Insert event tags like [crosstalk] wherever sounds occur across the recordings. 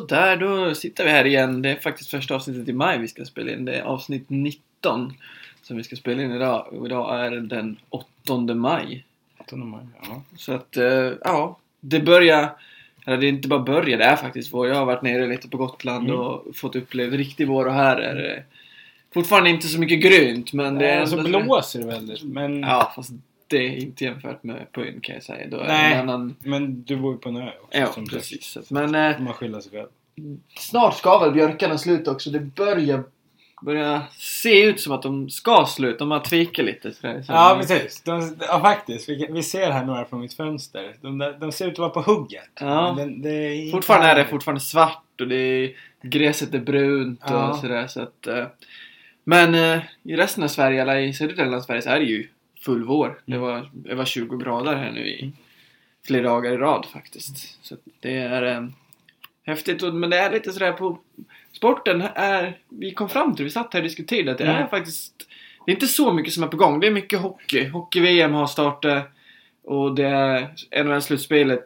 Sådär, då sitter vi här igen. Det är faktiskt första avsnittet i maj vi ska spela in. Det är avsnitt 19 som vi ska spela in idag. Och idag är den 8 maj. 8 maj, ja. Så att, eh, ja. Det börjar... Eller det är inte bara börjar, det är faktiskt vår. Jag har varit nere lite på Gotland Mm. och fått uppleva riktig vår och här är det fortfarande inte så mycket grönt men det är... alltså ändå- blåser det väldigt. Men, Ja, fast det är inte jämfört med på ön kan jag säga. Då Nej. annan... men du bor ju på en ö också. Ja, som sagt. precis. Men eh, man skylla sig själv. snart ska väl björkarna sluta också. Det börjar, börjar se ut som att de ska sluta. De har tvekat lite. sådär. Så Ja, precis. De, ja, faktiskt. Vi, vi ser här några från mitt fönster. De, där- de ser ut att vara på hugget. Ja. Men det, det är Fortfarande är det fortfarande svart och det är, gräset är brunt Ja. och sådär. Så att, eh, men eh, i resten av Sverige, eller i södra delen av Sverige, så är det ju full vår. Det, var, det var 20 grader här nu i flera dagar i rad faktiskt. Så att det är eh, häftigt. Och, men det är lite sådär på sporten är, vi kom fram till, vi satt här och diskuterade att det Mm. är faktiskt det är inte så mycket som är på gång. Det är mycket hockey. Hockey-VM har startat och det är NHL-slutspelet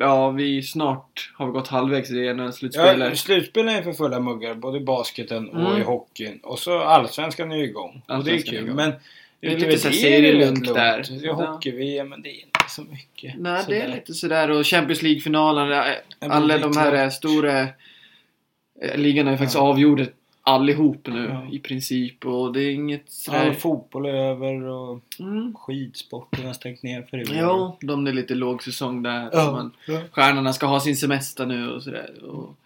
Ja, vi snart har vi gått halvvägs i Ja, NHL-slutspelet. slutspelen är för fulla muggar, både i basketen och Mm. i hockeyn. Och så allsvenskan är ju igång. Och det är Allsvenskan är kul. igång. Men Det är lite så här är det serielunk rätt lugnt. där. Det är Ja. hockey-VM, men det är inte så mycket. Nej, Så det är lite sådär och Champions League-finalen. eh, Alla de här klart. eh, stora eh, ligorna är faktiskt Ja. avgjorda allihop nu Ja. i princip. Och det är inget All sådär... fotboll är över och Mm. skidsporten har stängt ner för i år. Jo, de är lite lågsäsong där. Ja. Man, Ja. stjärnorna ska ha sin semester nu och sådär. Och,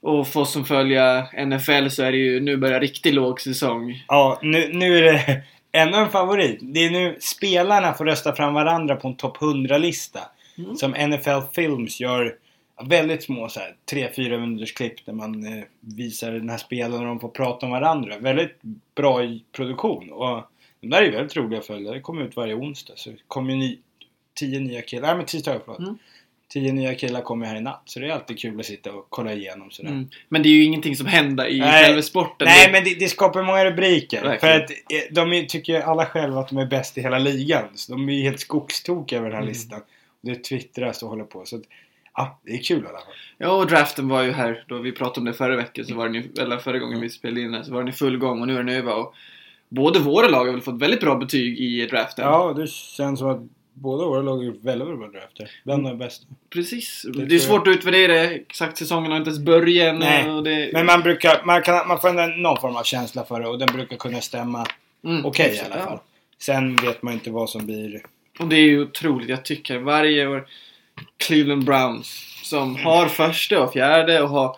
och för oss som följer NFL så är det ju nu börjar riktig lågsäsong. Ja, nu, nu är det ännu en favorit. Det är nu spelarna får rösta fram varandra på en topp 100-lista. Mm. Som NFL Films gör väldigt små så här 3-4 minuters klipp där man eh, visar den här spelaren och de får prata om varandra. Väldigt bra i produktion. Och de där är väldigt roliga att följa. Det kommer ut varje onsdag. Så det kommer ju ny, 10 nya killar. Nej men tisdagar förlåt. Mm. 10 nya killar kommer här i natt. Så det är alltid kul att sitta och kolla igenom sådär. Mm. Men det är ju ingenting som händer i Nej. själva sporten. Nej, Det- men det, det skapar många rubriker. Verkligen. För att eh, de är, tycker ju alla själva att de är bäst i hela ligan. Så de är ju helt skogstokiga över den här Mm. listan. Det twittras och håller på. Så att, ja, det är kul i alla fall. Ja, och draften var ju här då vi pratade om det förra veckan, så var den ju, eller förra gången vi spelade in här, så var den i full gång och nu är den över. Och både våra lag har väl fått väldigt bra betyg i draften. Ja, det känns som att båda våra lag har gjort väldigt bra drafter. Bland de bästa. Precis. Det Det, är svårt att utvärdera exakt, säsongen har inte ens börjat. Nej, det, Men man brukar, man, kan, man får någon form av känsla för det och den brukar kunna stämma mm, okej i exakt, alla ja. fall. Sen vet man inte vad som blir... Och det är ju otroligt. Jag tycker varje år Cleveland Browns som har första och fjärde och har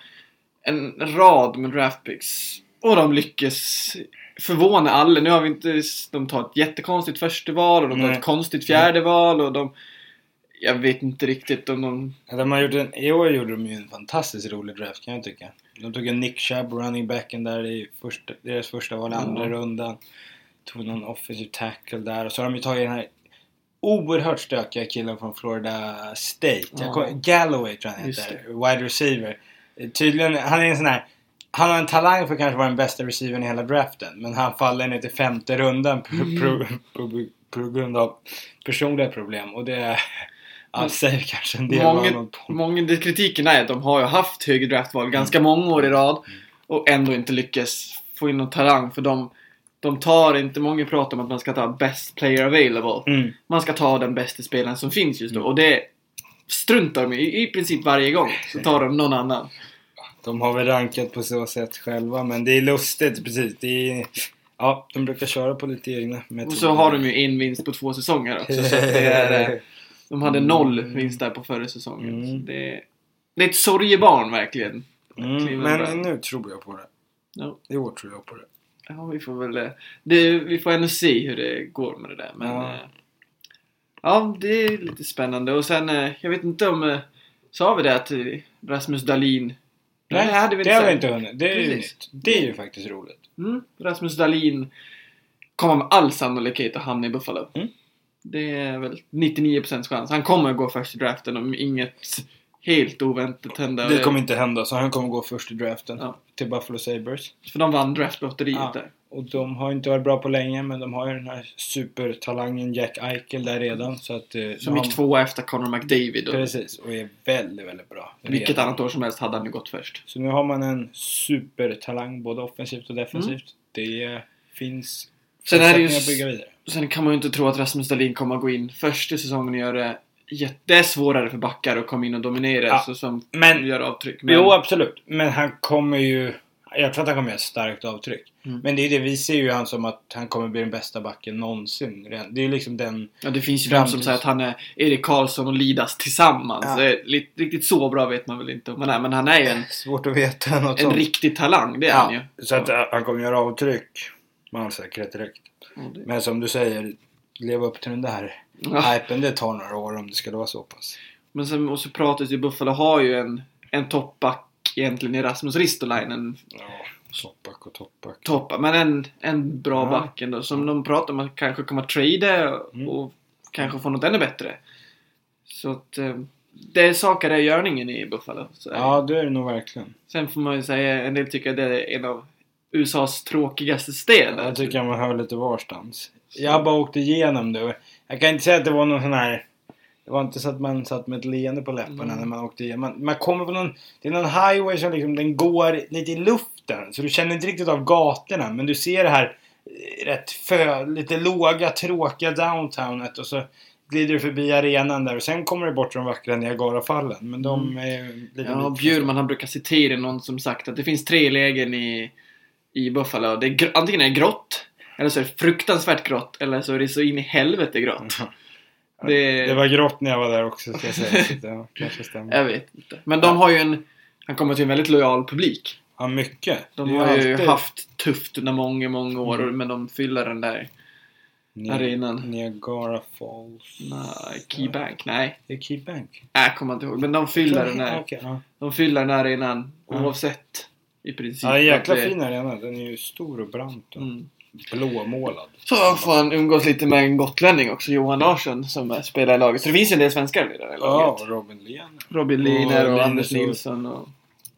en rad med draftpicks. Och de lyckas förvåna alla. Nu har vi inte... De tar ett jättekonstigt första val och de tar ett konstigt fjärde val och de... Jag vet inte riktigt om de... De har gjort en, I år gjorde de ju en fantastiskt rolig draft kan jag tycka. De tog en Nick Chubb, running backen där i första, deras första val andra Ja. rundan. Tog någon offensive tackle där och så har de ju tagit den här oerhört stökiga killen från Florida State. Jag Ja. kom, Galloway tror jag han heter. Wide receiver. Tydligen, han är en sån här han har en talang för att kanske vara den bästa receivern i hela draften. Men han faller ner till femte rundan på, Mm. på, på, på grund av personliga problem. Och det ja, säger kanske en del om Många, på- många, kritiken är att de har ju haft högre draftval ganska många år i rad och ändå inte lyckas få in någon talang för de, de tar inte, många pratar om att man ska ta best player available. Mm. Man ska ta den bästa spelaren som finns just då och det struntar de i, i princip varje gång. Så tar de någon annan. De har väl rankat på så sätt själva men det är lustigt precis. Det är, ja, de brukar köra på lite egna metoder. Och så har de ju en vinst på två säsonger också. Så det är, eh, [laughs] de hade noll vinst där på förra säsongen. Mm. Det, det är ett sorgebarn verkligen. mm, men nu tror jag på det. Ja. I år tror jag på det. Ja, vi får väl... eh, Det, vi får ännu se hur det går med det där. Men... Ja. Ja, ja det är lite spännande. Och sen, eh, jag vet inte om... eh, Sa vi det att eh, Rasmus Dahlin... Nej, det hade vi det inte har vi inte hunnit. Det är ju Precis. nytt. Det är ju faktiskt roligt. Mm, Rasmus Dahlin kommer med all sannolikhet att hamna i Buffalo. Mm. Det är väl 99% chans. Han kommer att gå först i draften om inget helt oväntat hända. Det kommer inte hända, så han kommer gå först i draften. Ja. Till Buffalo Sabres. För de vann draftlotteriet Ja. där. Och de har inte varit bra på länge, men de har ju den här supertalangen Jack Eichel där redan. Så att... eh, Som gick tvåa efter Connor McDavid. Och Precis, och är väldigt, väldigt bra. vilket redan. annat år som helst hade han ju gått först. Så nu har man en supertalang både offensivt och defensivt. Mm. Det finns Sen är det att bygga vidare. Sen kan man ju inte tro att Rasmus Dahlin kommer att gå in först i säsongen och göra det jätte... Det är svårare för backar att komma in och dominera Ja. så som Men- gör avtryck. Men, Jo, absolut. Men han kommer ju... Jag tror att han kommer göra ett starkt avtryck. Mm. Men det är det, vi ser ju han som att han kommer bli den bästa backen någonsin. Det är ju liksom den... ja, det finns ju de som säger att han är Erik Karlsson och Lidas tillsammans. Ja. Riktigt så bra vet man väl inte om han är. Men han är ju en, [laughs] Svårt att veta något en sånt. riktig talang. Det är han ju. Ja, så att äh, han kommer göra avtryck med all säkerhet direkt. Ja, det- Men som du säger, leva upp till den där Ja. hypen, det tar några år om det ska vara så pass. Men sen och så pratas ju Buffalo har ju en, en toppback egentligen i Rasmus Ristolainen. Ja, toppback och toppback. Topp, men en, en bra Ja. back ändå. Som de pratar om att kanske kommer att trada och, Mm. och kanske få något ännu bättre. Så att eh, det är saker är i görningen i Buffalo. Så det. Ja, det är det nog verkligen. Sen får man ju säga, en del tycker att det är en av USAs tråkigaste städer. Jag tycker man hör lite varstans. Jag har bara åkt igenom det jag kan inte säga att det var någon sån här... Det var inte så att man satt med ett leende på läpparna Mm. när man åkte igenom. Man, man kommer på någon... Det är någon highway som liksom, den går lite i luften. Så du känner inte riktigt av gatorna. Men du ser det här eh, rätt fö, lite låga, tråkiga downtownet och så glider du förbi arenan där och sen kommer du bort till de vackra Niagarafallen. Men de Mm. är ju lite Ja, Bjurman han brukar citera någon som sagt att det finns tre lägen i, i Buffalo. Det är, antingen är det grått, eller så är det fruktansvärt grått, eller så är det så in i helvete grått. Det- det var grått när jag var där också ska jag säga. Så det kanske stämmer. Jag vet inte. Men de har ju en... Han kommer till en väldigt lojal publik. Ja, mycket. De har ju alltid haft tufft under många, många år. Mm. Men de fyller den där... Ni- arenan. Niagara Falls. Nej, Keybank? Nej. Det är Keybank. Nej, jag kommer inte ihåg. Men de fyller den där... Okej, ja. De fyller den där arenan Ja. oavsett. I princip. ja, jäkla det- fin arena. Den är ju stor och brant och Mm. Blåmålad. Så får han umgås lite med en gotlänning också, Johan Larsson, som spelar i laget. Så det finns ju en del svenskar i det Ja, laget. och Robin Lehn. Robin Liner och, Linus Anders och- Nilsson och...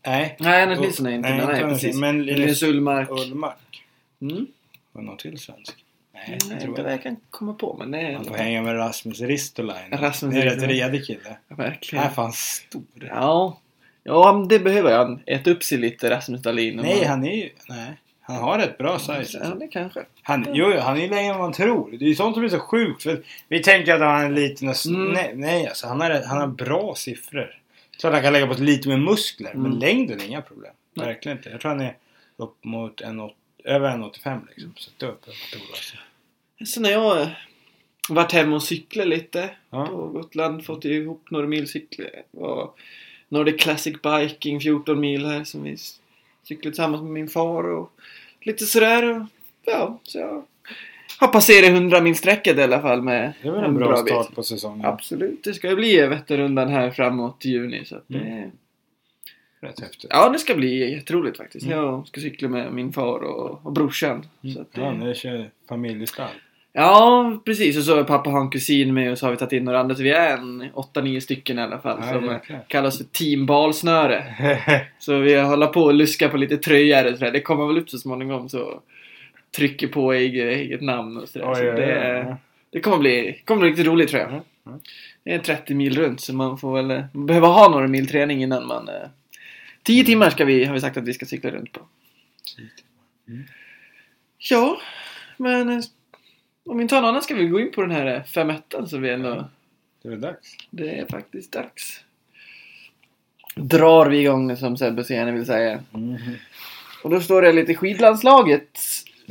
Nej. Nej, Anders Och- Nilsson är inte nej, med. Nej, precis. Men Linus- Ullmark. Ullmark. Mm. Var någon till svensk? Nej, Nej, jag tror inte vad jag kan komma på, men är... Han får hänga med Rasmus Ristolainen. Rasmus det är rätt redig kille. Ja, Han verkligen. är fan stor. Ja. Ja, men det behöver han. Äta upp sig lite, Rasmus Dahlin. och Nej, man- han är ju... Nej. Han har rätt bra size. Ja, det kanske. Han, jo, han är längre än man tror. Det är ju sånt som är så sjukt. För vi tänker att han är liten och... Mm. Nej, nej alltså, han, har, han har bra siffror. Så att han kan lägga på sig lite med muskler. Men Mm. längden är inga problem. Nej. Verkligen inte. Jag tror han är upp mot en, över 1,85 liksom. Så det är uppe sig. Sen har jag varit hemma och cyklat lite Ja. på Gotland. Fått ihop några mil cyklar. Och Nordic Classic Biking 14 mil här som vi cyklade tillsammans med min far och lite sådär. Och, ja, så jag har passerat 100 mil sträcket i alla fall med Det är väl en bra, bit. start på säsongen. Absolut, det ska ju bli Vätternrundan här framåt juni så att det... Mm. Rätt häftigt. Ja, det ska bli jätteroligt faktiskt. Mm. Jag ska cykla med min far och, och brorsan. Så att det... Ja, ni kör familjestall. Ja, precis. Och så har pappa har en kusin med och så har vi tagit in några andra. Så vi är en 8-9 stycken i alla fall. Ja, som kallas för Team Balsnöre. [laughs] Så vi håller på att luska på lite tröjor och sådär. Det kommer väl upp så småningom så trycker på eget, eget namn och sådär. Oj, så oj, det, är- oj. det kommer bli, kommer bli riktigt roligt tror jag. Mm, mm. Det är 30 mil runt så man får väl eh, man behöver ha några mil träning innan man... Eh, 10 timmar ska vi, har vi sagt att vi ska cykla runt på. Mm. Ja, men eh, om vi inte har någon annan ska vi gå in på den här 5 så vi ändå... Det är väl dags. Det är faktiskt dags. Drar vi igång som Sebbe så gärna vill säga. Mm. Och då står det lite skidlandslaget.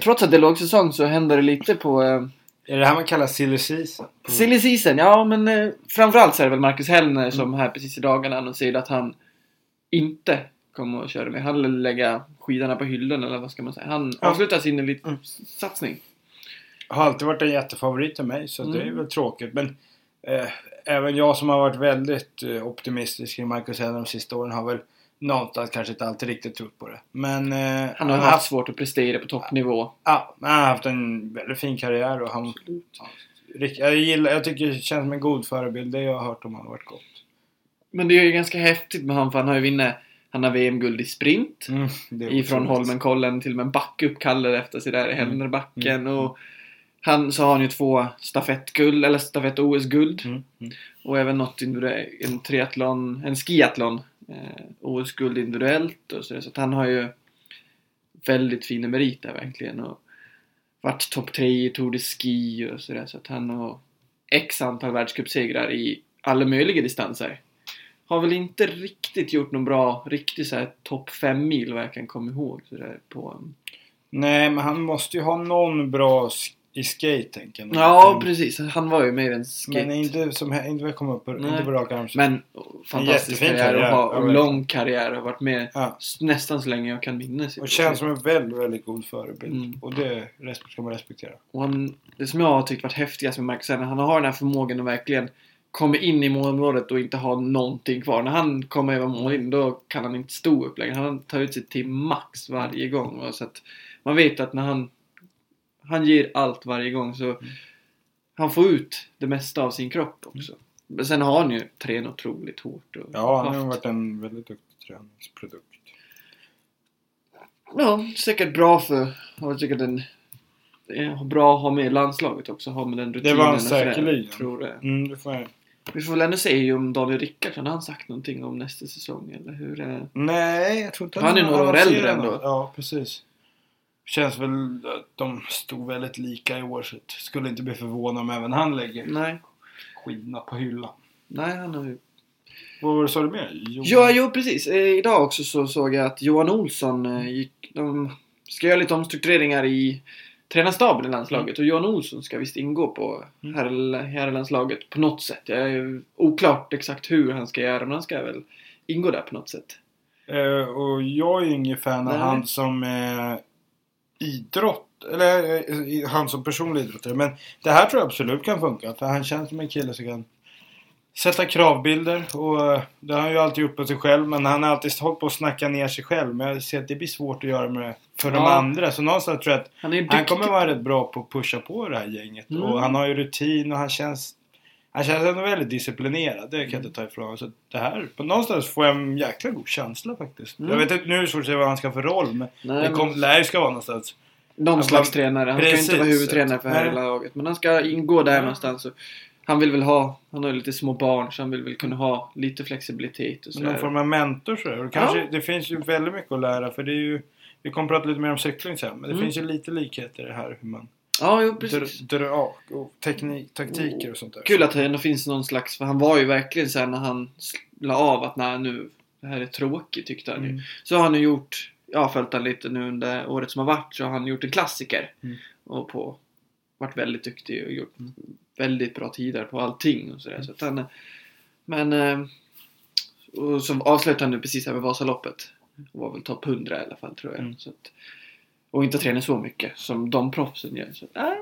Trots att det är lågsäsong så händer det lite på eh, Är det här man kallar silly season? På- silly season. Ja, men eh, framförallt så är det väl Marcus Hellner som här precis i dagarna annonserade att han inte kommer att köra med. Han lägga skidorna på hyllan eller vad ska man säga. Han Ja. avslutar sin Mm. Har alltid varit en jättefavorit till mig så det är Mm. väl tråkigt. Men eh, även jag som har varit väldigt eh, optimistisk kring Marcus Hedder de sista åren har väl någonstans kanske inte alltid riktigt trott på det. Men eh, Han har haft svårt att prestera på toppnivå. Ja, men han har haft en väldigt fin karriär och han... Rick- Jag, gillar, jag tycker det känns som en god förebild. Det jag har hört om han har varit gott. Men det är ju ganska häftigt med han för han har ju vunnit han har VM-guld i sprint. Mm, Ifrån. Holmenkollen till och med en backe uppkallad efter sig där i Hällnerbacken. Mm. Och han, så har han ju två stafettguld, eller stafett-OS-guld. Mm, mm. Och även något en triathlon, en skiathlon. Eh, OS-guld individuellt och så, så att han har ju väldigt fina meriter verkligen. Och varit topp tre i Tour de Ski och sådär. Så att han har x antal världscupsegrar i alla möjliga distanser. Har väl inte riktigt gjort någon bra, riktigt såhär topp 5 mil vad jag kan komma ihåg. Sådär på, Nej, men han måste ju ha någon bra sk- i skate, tänker jag. ja, precis. Han var ju mer en skate. Men inte som inte kommer upp på, Nej. inte på rak arm. Men fantastisk karriär, karriär, och, ha, ja, och lång karriär och varit med Ja. nästan så länge jag kan minnas. Och känns som en väldigt, väldigt god förebild. Mm. Och det ska man respektera. Och han, det som jag har tyckt varit häftigast med Marcus Senna, han har den här förmågan att verkligen komma in i målområdet och inte ha någonting kvar. När han kommer över mållinjen då kan han inte stå upp längre. Han tar ut sig till max varje gång. Så att man vet att när han, han ger allt varje gång så han får ut det mesta av sin kropp också. Men sen har han ju tränat otroligt hårt. Och Ja, han har varit en väldigt duktig träningsprodukt. Ja, säkert bra för... Har säkert en... Det är bra att ha med landslaget också, ha med den rutinen. var han säkerligen. Tror det. Mm, det får jag. Vi får väl ändå se om Daniel Rickardsson, har han sagt någonting om nästa säsong eller hur är det? Nej, jag tror inte Han är några år äldre ändå. Ja, precis. Känns väl att de stod väldigt lika i år så skulle inte bli förvånad om även han lägger Nej, skidorna på hyllan. nej han har ju... Vad var det sa du mer? Jo. Ja, jo precis. Eh, idag också så såg jag att Johan Olsson eh, gick... De ska göra lite omstruktureringar i tränarstaben i landslaget och Johan Olsson ska visst ingå på Mm. herr- herrlandslaget på något sätt. Jag är oklart exakt hur han ska göra men han ska väl ingå där på något sätt. Eh, och jag är ju ingen fan av Nej. han som eh, idrott, eller eh, han som personlig idrottare. Men det här tror jag absolut kan funka. För han känns som en kille som kan sätta kravbilder. Och eh, det har han ju alltid gjort på sig själv. Men han har alltid hållit på att snacka ner sig själv. Men jag ser att det blir svårt att göra med det för de Ja. andra. Så någonstans tror jag att Han han kommer vara rätt bra på att pusha på det här gänget. Mm. Och han har ju rutin och han känns han känns ändå väldigt disciplinerad. Det kan jag inte ta ifrån. Så det här, på någonstans får jag en jäkla god känsla faktiskt. Mm. Jag vet inte, nu är det svårt att säga vad han ska för roll. Men Nej, det kom, lär ska vara någonstans. Någon Att slags man- tränare. Han Precis. inte vara huvudtränare för hela laget. Men han ska ingå där Ja. någonstans. Och han vill väl ha, han har ju lite små barn så han vill väl kunna ha lite flexibilitet och Men någon sådär. form av mentor sådär. Kanske, Ja. Det finns ju väldigt mycket att lära. För det är ju, vi kommer prata lite mer om cykling sen. Men det Mm. finns ju lite likheter i det här. Hur man Ja, jo precis. drar av och teknik, taktiker och sånt där. Kul att det ändå finns någon slags, för han var ju verkligen såhär när han la av att nej nu, det här är tråkigt tyckte han ju. Mm. Så har han ju gjort, jag har följt han lite nu under året som har varit, så har han gjort en klassiker. Mm. Och på, varit väldigt duktig och gjort Mm. väldigt bra tider på allting och sådär. Så att han, men, eh, och så avslutade han nu precis här med Vasaloppet. Och var väl topp 100 i alla fall tror jag. Mm. Så att, och inte tränar så mycket som de proffsen gör. Så äh,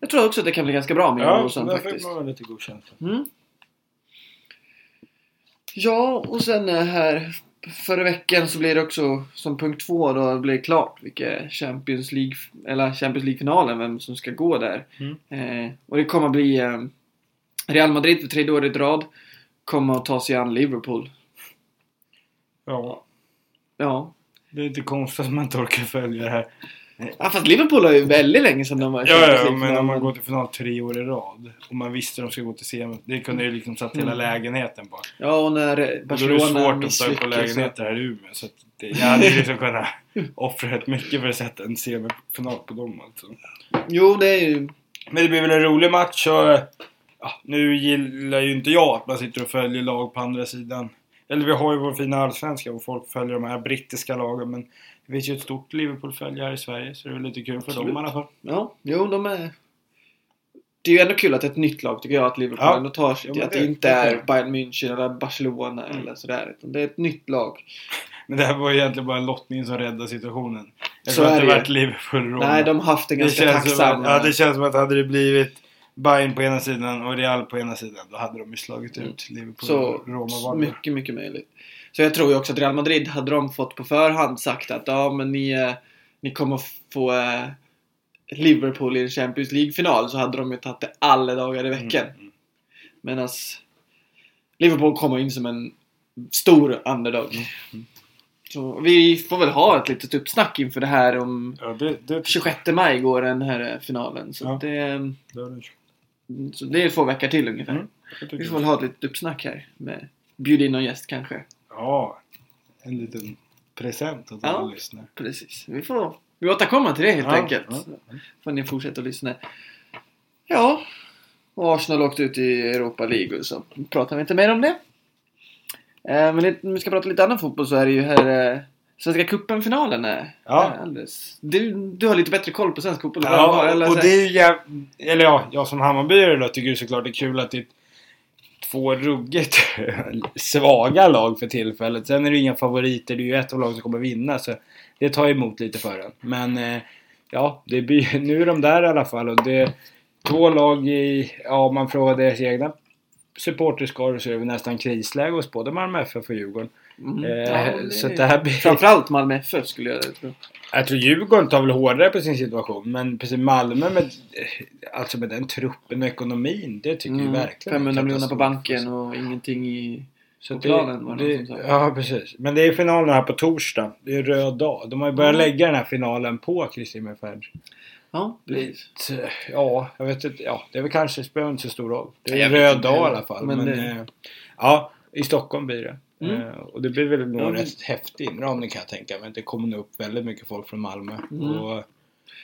jag tror också att det kan bli ganska bra med Ja, Olsson där fick faktiskt. man lite god känsla. Mm. Ja, och sen eh, här förra veckan så blev det också som punkt två då blev det klart vilka Champions League eller Champions League-finalen, vem som ska gå där. Mm. Eh, och det kommer bli eh, Real Madrid för tredje året i rad kommer att ta sig an Liverpool. Ja, Ja. Det är inte konstigt att man inte orkar följa det här. ja, fast Liverpool har ju väldigt länge sedan de var i Ja, ja, men om man går till final tre år i rad och man visste att de skulle gå till semi. Det kunde ju liksom satt hela Mm. lägenheten på. Ja, och när eh, Och då är det Barcelona svårt att ta på misslyckas. lägenheter här i Umeå. Så det, jag hade ju liksom kunnat offra rätt mycket för att sätta en semifinal på dem alltså. Jo, det är ju... Men det blir väl en rolig match och ja, nu gillar ju inte jag att man sitter och följer lag på andra sidan. Eller vi har ju vår fina allsvenska och folk följer de här brittiska lagen men det finns ju ett stort Liverpool-följe här i Sverige så det är väl lite kul för Absolut. dem i alla fall. Ja, jo de är... Det är ju ändå kul att ett nytt lag tycker jag att Liverpool Ja. ändå tar sig Ja, Att det- inte det är är Bayern München eller Barcelona Mm. eller sådär. Utan det är ett nytt lag. Men det här var ju egentligen bara lottningen som räddade situationen. Jag Så tror är att det varit Liverpool-Roma. Nej, de har haft en det ganska känns, som tacksam... att, ja, det känns som att hade det blivit Bayern på ena sidan och Real på ena sidan då hade de ju slagit Mm. ut Liverpool Så och Roma var det. mycket, mycket möjligt. Så jag tror ju också att Real Madrid hade de fått på förhand sagt att ja, men ni, eh, ni kommer få eh, Liverpool i en Champions League-final så hade de ju tagit det alla dagar i veckan. Mm. Medan Liverpool kommer in som en stor underdog. Mm. Så vi får väl ha ett litet uppsnack inför det här om Ja, det, det, 26 maj går den här finalen. Så, Ja. det, det, så det är två veckor till ungefär. Mm. Vi får väl ha ett litet uppsnack här. Med, bjud in någon gäst kanske. Ja, en liten present åt Ja. alla lyssnare. Precis. Vi får vi återkomma till det helt Ja, enkelt. ja. Får ni fortsätta att lyssna. Ja. Och Arsenal åkte ut i Europa League så pratar vi inte mer om det. Eh, men om vi ska prata lite annan fotboll så är det ju här eh, Svenska cupen-finalen är Ja. alldeles... Du, du har lite bättre koll på svensk fotboll jag Ja, eller och det är jäv- Eller ja, jag som Hammarbyare då tycker såklart det är kul att det är två ruggigt [laughs] svaga lag för tillfället. Sen är det ju inga favoriter. Det är ju ett av lagen som kommer vinna så det tar emot lite för en. Men eh, ja, det blir, nu är de där i alla fall och det är två lag i, ja om man frågar deras egna supporterskaror så är det nästan krisläge hos både Malmö FF och Djurgården. Mm. Eh, Ja, Så det här blir... Framförallt Malmö FF skulle jag tro. Jag tror Djurgården tar väl hårdare på sin situation men precis Malmö med, eh, alltså med den truppen och ekonomin, det tycker jag Mm, verkligen 500 är miljoner på banken och ingenting i... Så det, planen var det det. Ja, precis. Men det är finalen här på torsdag. Det är röd dag. De har ju börjat Mm. lägga den här finalen på Kristi Himmelfärd. Ja, precis. Ja, jag vet inte. Ja, det är väl kanske spelar inte så stor roll. Det är Jag en röd dag i alla fall. Men Men, eh, ja, i Stockholm blir det. Mm. Eh, och det blir väl nog Ja, en rätt häftig inramning kan jag tänka mig. Det kommer nog upp väldigt mycket folk från Malmö. Mm. Och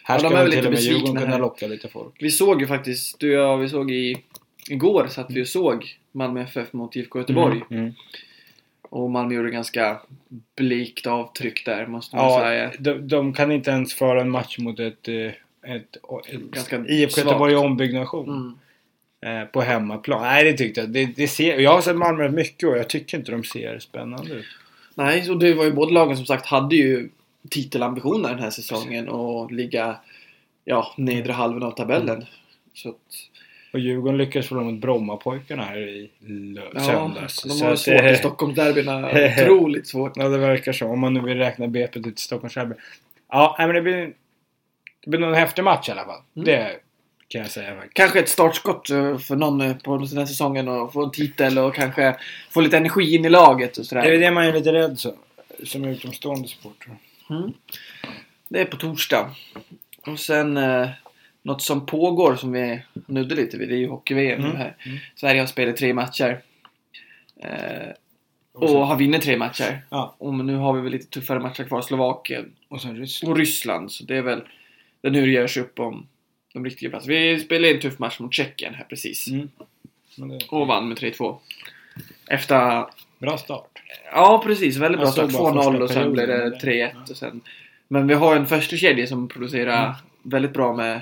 här Ja, ska väl väl till och med Djurgården kunna locka lite folk. Vi såg ju faktiskt, du och jag, vi såg i... Igår satt vi och såg Malmö FF mot IFK Göteborg. Mm. Mm. Och Malmö gjorde ganska blikt avtryck där, måste man Ja, säga. de, de kan inte ens föra en match mot ett, eh, ett, ett Ganska IFK Göteborg i ombyggnation. Mm. Eh, på hemmaplan. Nej, det tyckte jag. Det, det ser, jag har sett Malmö mycket och jag tycker inte de ser spännande ut. Nej, så det var ju båda lagen som sagt hade ju titelambitioner den här säsongen och ligga ja, nedre halvan av tabellen. Mm. Så att, Och Djurgården lyckades förlora mot Brommapojkarna här i ja, söndags. de har att svårt det- i [laughs] Stockholmsderbyna. [laughs] Otroligt svårt. Ja, det verkar så. Om man nu vill räkna BP till Stockholms Derby. Ja, men det blir, det blir en häftig match i alla fall. Mm. Det kan jag säga. Kanske ett startskott eh, för någon eh, på den här säsongen och få en titel och kanske få lite energi in i laget och sådär. Det är det man är lite rädd så, som utomstående supporter. Mm. Det är på torsdag. Och sen eh, något som pågår som vi nudde lite vid, det är ju hockey-VM Mm. här. Mm. Sverige har spelat tre matcher. Eh, Och har vunnit tre matcher. Ja, Och nu har vi väl lite tuffare matcher kvar. Slovakien och Ryssland. och Ryssland. Så det är väl det nu görs upp om de riktiga platserna. Vi spelade en tuff match mot Tjeckien här precis. Mm. Det, Och vann med 3-2. Efter bra start. Ja, precis. Väldigt bra start. bara 2-0 första och sen blev det 3-1. Och sen... Men vi har en första kedja som producerar Mm. väldigt bra med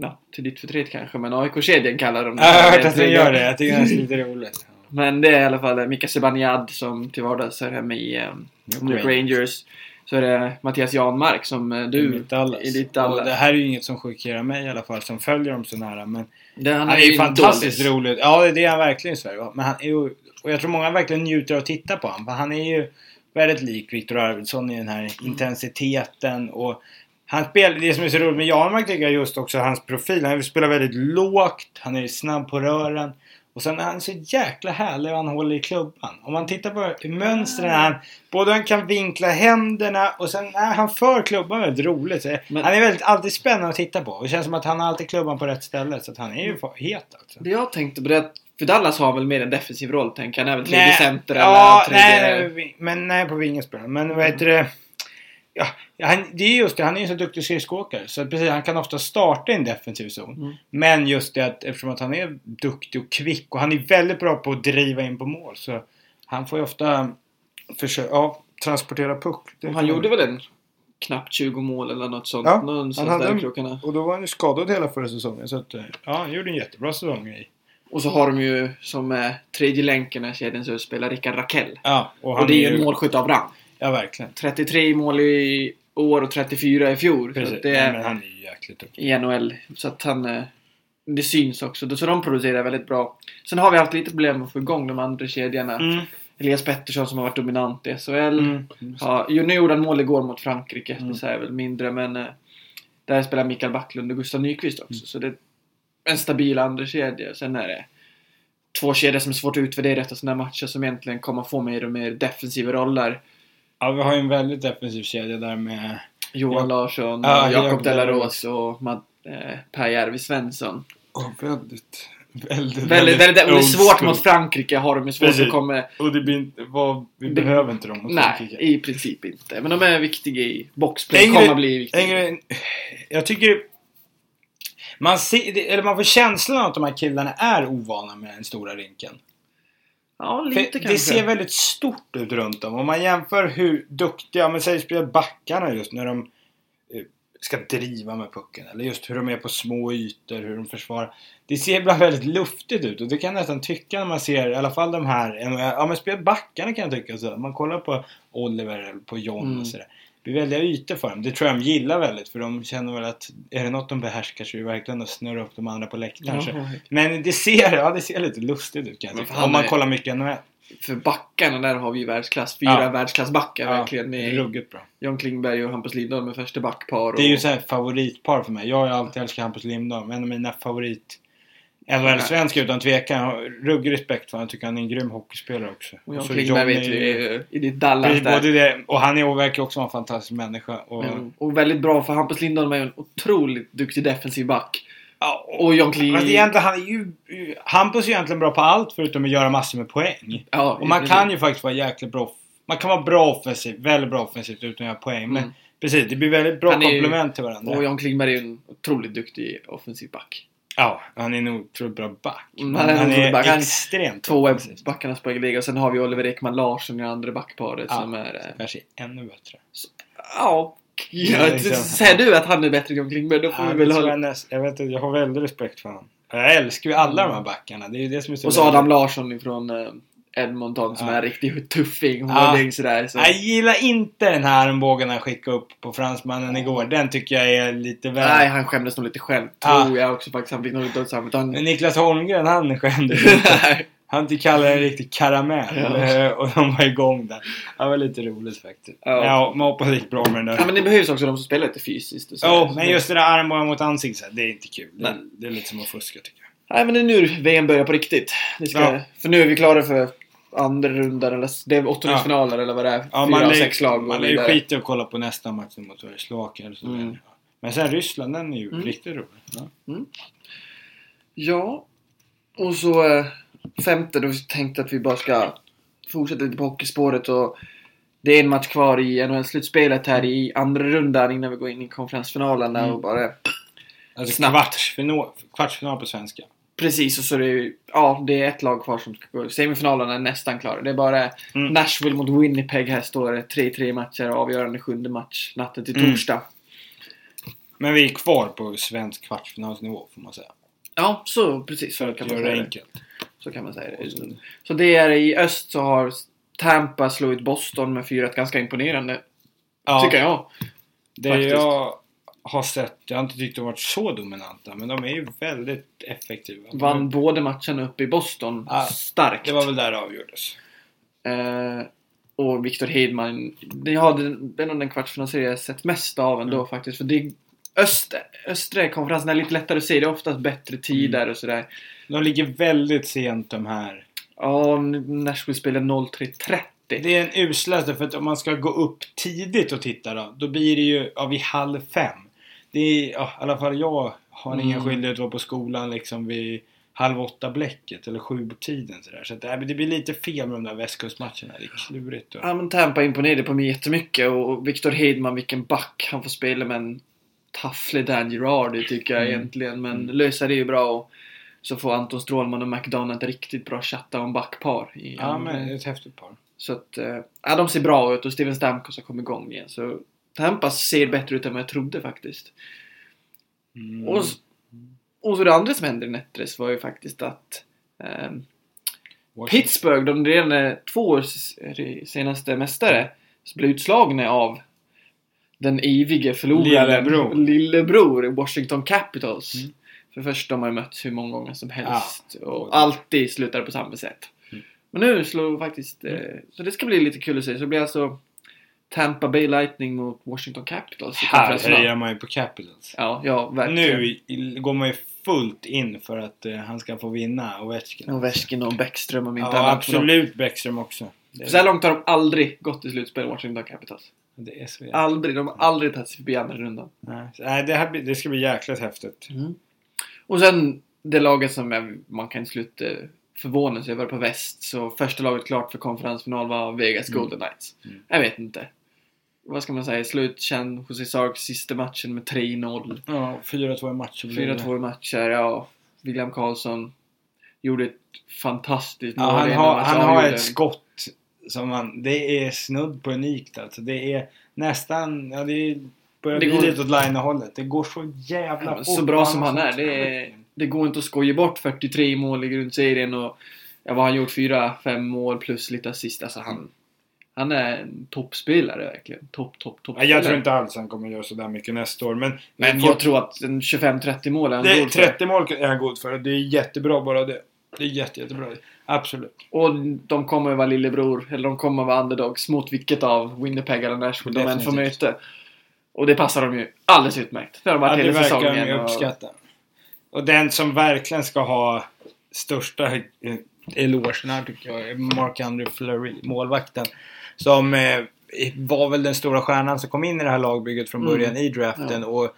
Ja, till ditt förtret kanske, men AIK-kedjan kallar de det. Ja, jag har hört att den gör det. Jag tycker det är lite roligt. Men det är i alla fall Mika Zibanejad som till vardags är hemma i um, New Rangers. Så är det Mattias Janmark som eh, Du, i Dallas. i ditt Och Dallas. det här är ju inget som chockerar mig i alla fall, som följer dem så nära. Men Det, han, är ju ju fantastiskt dålig. rolig. Ja, det är han verkligen i Sverige. Men han är ju, och jag tror många verkligen njuter av att titta på honom. För han är ju väldigt lik Viktor Arvidsson i den här intensiteten och han spelar, det som är så roligt med Janmark tycker jag just också hans profil. Han spelar väldigt lågt, han är snabb på rören. Och sen är han så jäkla härlig och han håller i klubban. Om man tittar på mönstren, han, både han kan vinkla händerna och sen är han för klubban väldigt roligt. Men- han är väldigt alltid spännande att titta på. Det känns som att han har alltid klubban på rätt ställe. Så att han är ju fa- het alltså. Det jag tänkte på det att för Dallas har väl mer en defensiv roll, tänker. Han är väl tredje Nej, center ja, eller tredje... nej, nej, men nej på vingen spelar. Men vad heter det? Ja, han, det är just det, han är ju så duktig skridskoåkare. Så precis, han kan ofta starta i en defensiv zon. Mm. Men just det att eftersom att han är duktig och kvick och han är väldigt bra på att driva in på mål. Så han får ju ofta försöka, ja, transportera puck. Han gjorde väl en knappt 20 mål eller något sånt. Ja, Någonstans han hade där krokarna. Och då var han ju skadad hela förra säsongen. Så att, eh, ja, han gjorde en jättebra säsong i. Och så har de ju som eh, tredje länken i kedjan så spelar Rickard Rakell. Ja, och Och det är ju- en målskytt av rang. Ja, verkligen. 33 mål i år och 34 i fjol. Så Precis. att det Nej, är men han är ju jäkligt duktig. i NHL. Så att han... eh, Det syns också. Så de producerar väldigt bra. Sen har vi haft lite problem att få igång de andra kedjorna. Mm. Elias Pettersson som har varit dominant i SHL. Mm. Ja, nu gjorde han mål igår mot Frankrike. Mm. Det säger väl mindre men... eh, Där spelar Mikael Backlund och Gustav Nyqvist också. Mm. Så det är en stabil andra kedja. Sen är det två kedjor som är svårt att utvärdera efter sådana här matcher som egentligen kommer få mer och mer defensiva roller. Ja, vi har ju en väldigt defensiv kedja där med... Johan Ja. Larsson, Ja, Jakob Delaros och Mad, eh, Per Järvi Svensson. Oh, väldigt, väldigt, Väldigt, väldigt, det är svårt mot Frankrike har de ju svårt Precis. att komma... Och det blir inte, vad, vi Det- behöver inte dem mot Nej, Frankrike. i princip inte. Men de är viktiga i boxplay. En Kommer bli viktiga. En grej- Jag tycker... Man, ser, eller man får känslan av att de här killarna är ovana med den stora rinken. Ja, För lite det kanske. ser väldigt stort ut runt om. Om man jämför hur duktiga, men säg spelar backarna just när de eh, ska driva med pucken. Eller just hur de är på små ytor, hur de försvarar. Det ser ibland väldigt luftigt ut och det kan jag nästan tycka när man ser i alla fall de här, ja men spelar backarna kan jag tycka så. Man kollar på Oliver eller på John Mm. och sådär. Blir väldiga ytor för dem. Det tror jag de gillar väldigt för de känner väl att är det något de behärskar så är det verkligen att snurra upp de andra på läktaren. Ja, Men det ser, ja, det ser lite lustigt ut kan jag tycka. Om man är- kollar mycket NHL. för backarna där har vi världsklass. Fyra Ja. världsklassbackar Ja, verkligen. Med Ruggigt bra. John Klingberg och Hampus Lindholm med första backpar. Det är ju och- så här favoritpar för mig. Jag har ju alltid älskat Hampus Lindholm. En av mina favorit NHL-svenskar utan tvekan. Jag har ruggig respekt för honom. Jag tycker han är en grym hockeyspelare också. Och John så Klingberg vet vi i ditt Dallas där. både det, och han är, verkar också en fantastisk människa. Och, Mm. Och väldigt bra för Hampus Lindholm är en otroligt duktig defensiv back. ja, och, Och John Klingberg... Fast egentligen, han är ju, Hampus är egentligen bra på allt förutom att göra massor med poäng. Ja, Och man kan ju faktiskt vara jäkligt bra. Man kan vara bra offensivt, väldigt bra offensivt utan att göra poäng. Men Mm. precis, det blir väldigt bra komplement till varandra. Och John Klingberg är ju en otroligt duktig offensiv back. Ja, han är nog otroligt bra back. Mm, han är han är back. Extremt Två backarna spelar i liga och sen har vi Oliver Ekman Larsson i andra backparet Ja. som är... Kanske ännu bättre. Ja. Ja, ja liksom. säger du att han är bättre än John Klingberg då får Ja, vi väl hålla... jag, näst, jag vet inte, jag har väldigt respekt för honom. Jag älskar ju alla de här backarna. Det är ju det som är så Och så Adam Larsson ifrån eh, Edmonton som Ja. är en riktig tuffing. Ja. Hårding sådär. Så. Jag gillar inte den här armbågen han skickade upp på fransmannen igår. Den tycker jag är lite väl... Nej, han skämdes nog lite själv. Ja. Tror jag också faktiskt. Han fick nog lite dåligt samvete. Han... Men Niklas Holmgren, han skämdes [laughs] inte. Han kallade en riktig karamell. Ja. Och de var igång där. Det var lite roligt faktiskt. Ja. Ja, man hoppas det gick bra med den där. Ja, men det behövs också de som spelar lite fysiskt. Så. Ja, men just det där armbågen mot ansiktet, det är inte kul. Det, det är lite som att fuska tycker jag. Nej, men det är nu VM börjar på riktigt. Det ska... Ja. För nu är vi klara för andra rundan, eller det är åttondelsfinaler eller vad det är. Ja, Fyra man sex lag Man lär ju skita i att kolla på nästa match mot Slovakien. Mm. Men sen Ryssland, den är ju Mm. riktigt rolig. Ja. Ja. Och så eh, femte, då tänkte jag att vi bara ska fortsätta lite på hockeyspåret och det är en match kvar i NHL-slutspelet här i andra rundan innan vi går in i konferensfinalerna Mm. och bara Alltså Snabbt. kvartsfinal, kvartsfinal på svenska. Precis, och så är det ju, ja, det är ett lag kvar som ska gå. Semifinalerna är nästan klara. Det är bara Mm. Nashville mot Winnipeg. Här står det 3-3 matcher, avgörande sjunde match natten till Mm. torsdag. Men vi är kvar på svensk kvartsfinalsnivå får man säga. Ja, så precis. För kan att man göra säga det enkelt. Så kan man säga det. Så- det är i öst så har Tampa slagit Boston med 4 ganska imponerande. Ja, Tycker jag. det faktiskt. jag har sett, jag har inte tyckt de varit så dominanta, men de är ju väldigt effektiva. Vann båda matcherna uppe i Boston. Ja, starkt. Det var väl där det avgjordes. Eh, och Victor Hedman. Det, ja, det, det är nog den kvartsfinalserie jag sett mest av ändå Mm. faktiskt. För det, öst, östra konferensen är lite lättare att se. Det är oftast bättre tider Mm. och sådär. De ligger väldigt sent de här. Ja, Nashville spelar 03.30. Det är en uslaste för att om man ska gå upp tidigt och titta då, då blir det ju ja, vid halv fem. Det är, ja, i alla fall jag har ingen Mm. skyldighet att vara på skolan liksom vid halv åtta bläcket eller sju på tiden sådär. Så att det, det blir lite fel med de där västkustmatcherna. Det är klurigt. Och, Ja, men Tampa imponerade på mig jättemycket och Victor Hedman, vilken back han får spela med en tafflig Dan Girardi tycker jag Mm. egentligen. Men Mm. löser det ju bra och så får Anton Strålman och McDonough ett riktigt bra chatta om backpar. I ja, men ett häftigt par. Så att, eh, ja, de ser bra ut och Steven Stamkos har kommit igång igen. Så Tampa ser bättre ut än vad jag trodde faktiskt. Mm. Och, och så det andra som hände i Nettres var ju faktiskt att Washington. Pittsburgh, de redan två års senaste mästare, blev utslagna av den evige förloraren Lillebror. Lillebror Washington Capitals. Mm. För först de har ju mötts hur många gånger som helst och Och- alltid slutar på samma sätt. Mm. Men nu slår faktiskt... Eh, så det ska bli lite kul att se. Så det blir alltså Tampa Bay Lightning mot Washington Capitals i Här hejar man ju på Capitals. Ja, ja, verkligen. Nu i- går man ju fullt in för att eh, han ska få vinna Ovechkin. Ovechkin och Bäckström om inte Ja, annat. absolut Bäckström också. Det, Så här långt har de aldrig gått till slutspel i Washington Capitals. det är så jävla... Aldrig. De har aldrig tagit sig förbi andra rundan. Nej, det, här, det ska bli jäkligt häftigt. Och sen det laget som jag, man kan sluta förvåna sig över på väst. Så första laget klart för konferensfinal var Vegas Mm. Golden Knights. Mm. Jag vet inte. Vad ska man säga? Slutkänd José Sarks sista matchen med 3-0. Ja, 4-2 i matcher blev det. 4-2 i matcher. Ja, William Karlsson gjorde ett fantastiskt Ja, han i har, han har ett skott som man, det är snudd på unikt alltså. Det är nästan, ja det är, börjar Det bli går- lite åt line-hållet. Det går så jävla Ja, fort. så bra som han är. Det, är det går inte att skoja bort 43 mål i grundserien och ja, vad har han gjort? 4-5 mål plus lite assist. Alltså han, han är en toppspelare verkligen. Topp, topp, topp. Ja, jag tror inte alls han kommer göra sådär mycket nästa år. Men, Men jag tror att en 25-30 mål är han det, god för. 30 mål är han god för. Det är jättebra bara det. Det är jätte, jättebra. Absolut. Och de kommer vara lillebror, eller de kommer vara underdogs mot vilket av Winnipeg eller Nashville de än får möta. Och det passar dem ju alldeles utmärkt. Det har de Ja, varit det hela verkar säsongen. de ju och- uppskatta. Och den som verkligen ska ha största eh, elogen här tycker jag är Marc-André Fleury, målvakten. Som eh, var väl den stora stjärnan som kom in i det här lagbygget från Mm. början i draften. Och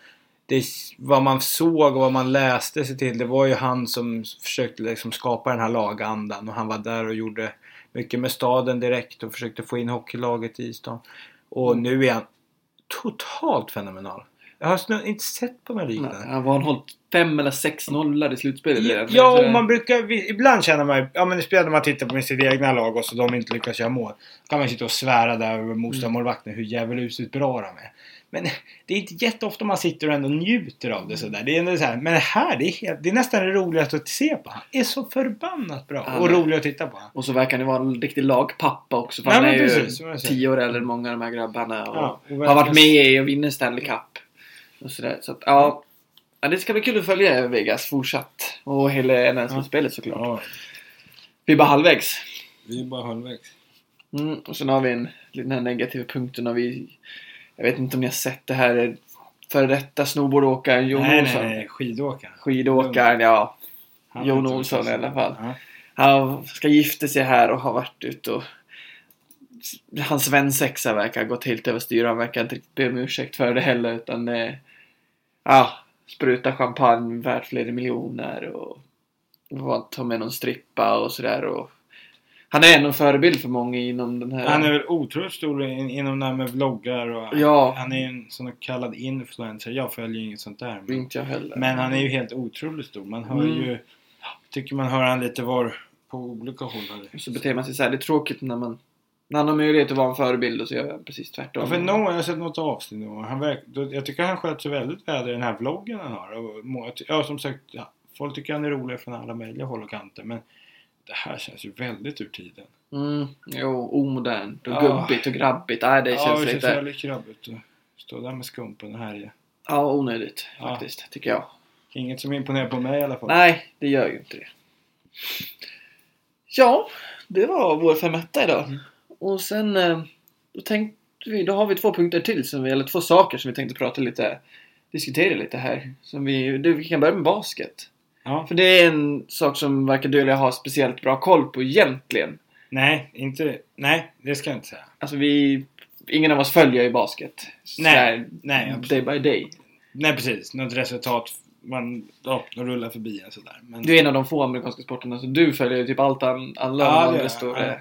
det, vad man såg och vad man läste sig till det var ju han som försökte liksom skapa den här lagandan. Och han var där och gjorde mycket med staden direkt och försökte få in hockeylaget i stan. Och Mm. nu är han totalt fenomenal. Jag har snö- inte sett på Nej, liknande. Han var hållit 5 eller 6 nollar i slutspelet. Ja, ja och man brukar, ibland känner man ja men speciellt när man tittar på sitt egna lag och så de inte lyckas göra mål. kan man sitta och svära där över motståndarmålvakten hur djävulusiskt bra de är. Men det är inte jätteofta man sitter och ändå njuter av det sådär. Det är ändå så här, men det här det är, helt, det är nästan det roligaste att se på. Han är så förbannat bra Han och rolig att titta på. Och så verkar han ju vara en riktig lagpappa också. För Ja, han är ju precis, säger. 10 år äldre än många av de här grabbarna. Och Ja, och har varit med i och vinner Stanley Cup. Och sådär. Så att, ja. ja. Det ska bli kul att följa Vegas fortsatt. Och hela NHL-slutspelet såklart. Ja, Vi är bara halvvägs. vi är bara halvvägs. Mm, och sen har vi en den här negativa punkten och vi... Jag vet inte om ni har sett det här. Före detta snowboardåkaren Jon nej, Olsson. nej, nej, skidåkaren. Skidåkaren, ja. Han Jon Olsson i alla fall. Ja. Han ska gifta sig här och har varit ute och... Hans svensexa verkar ha gått helt överstyr. Han verkar inte riktigt be om ursäkt för det heller utan... Eh, ja, spruta champagne värt flera miljoner och... ta med någon strippa och sådär och... Han är en förebild för många inom den här... Han är väl otroligt stor in- inom det här med vloggar och Ja. han är ju en sån kallad influencer. Jag följer inget sånt där. Men, Inte jag heller. men han är ju helt otroligt stor. Man hör Mm. ju... Tycker man hör han lite var på olika håll. Så beter man sig så här. Det är tråkigt när man... När han har möjlighet att vara en förebild och så gör han precis tvärtom. Ja, för någon, jag har sett något avsnitt någon han verk, Jag tycker han sköter sig väldigt väl i den här vloggen han har. Och, må- ja, som sagt, ja, folk tycker han är rolig från alla möjliga håll och kanter. Men det här känns ju väldigt ur tiden. Mm, jo, omodernt och Ja. gubbigt och grabbigt. Nej, det ja, känns det känns lite... väldigt krabbigt att stå där med skumpen och härja. Ja, onödigt Ja. faktiskt, tycker jag. Inget som imponerar på mig i alla fall. Nej, det gör ju inte det. Ja, det var vår femetta idag. Mm. Och sen eh, då tänkte vi, då har vi två punkter till, som vi, eller två saker som vi tänkte prata lite, diskutera lite här. Som vi, det, vi kan börja med basket. Ja. För det är en sak som verkar du eller jag ha speciellt bra koll på egentligen. Nej, inte... Nej, det ska jag inte säga. Alltså vi, ingen av oss följer ju basket. Nej, Sådär nej, Day absolut. by day. Nej, precis. Något resultat. Man ja, rullar förbi en sådär. Men Du är en av de få amerikanska sporterna, så du följer ju typ allt an, alla Ja, andra stora. Ja.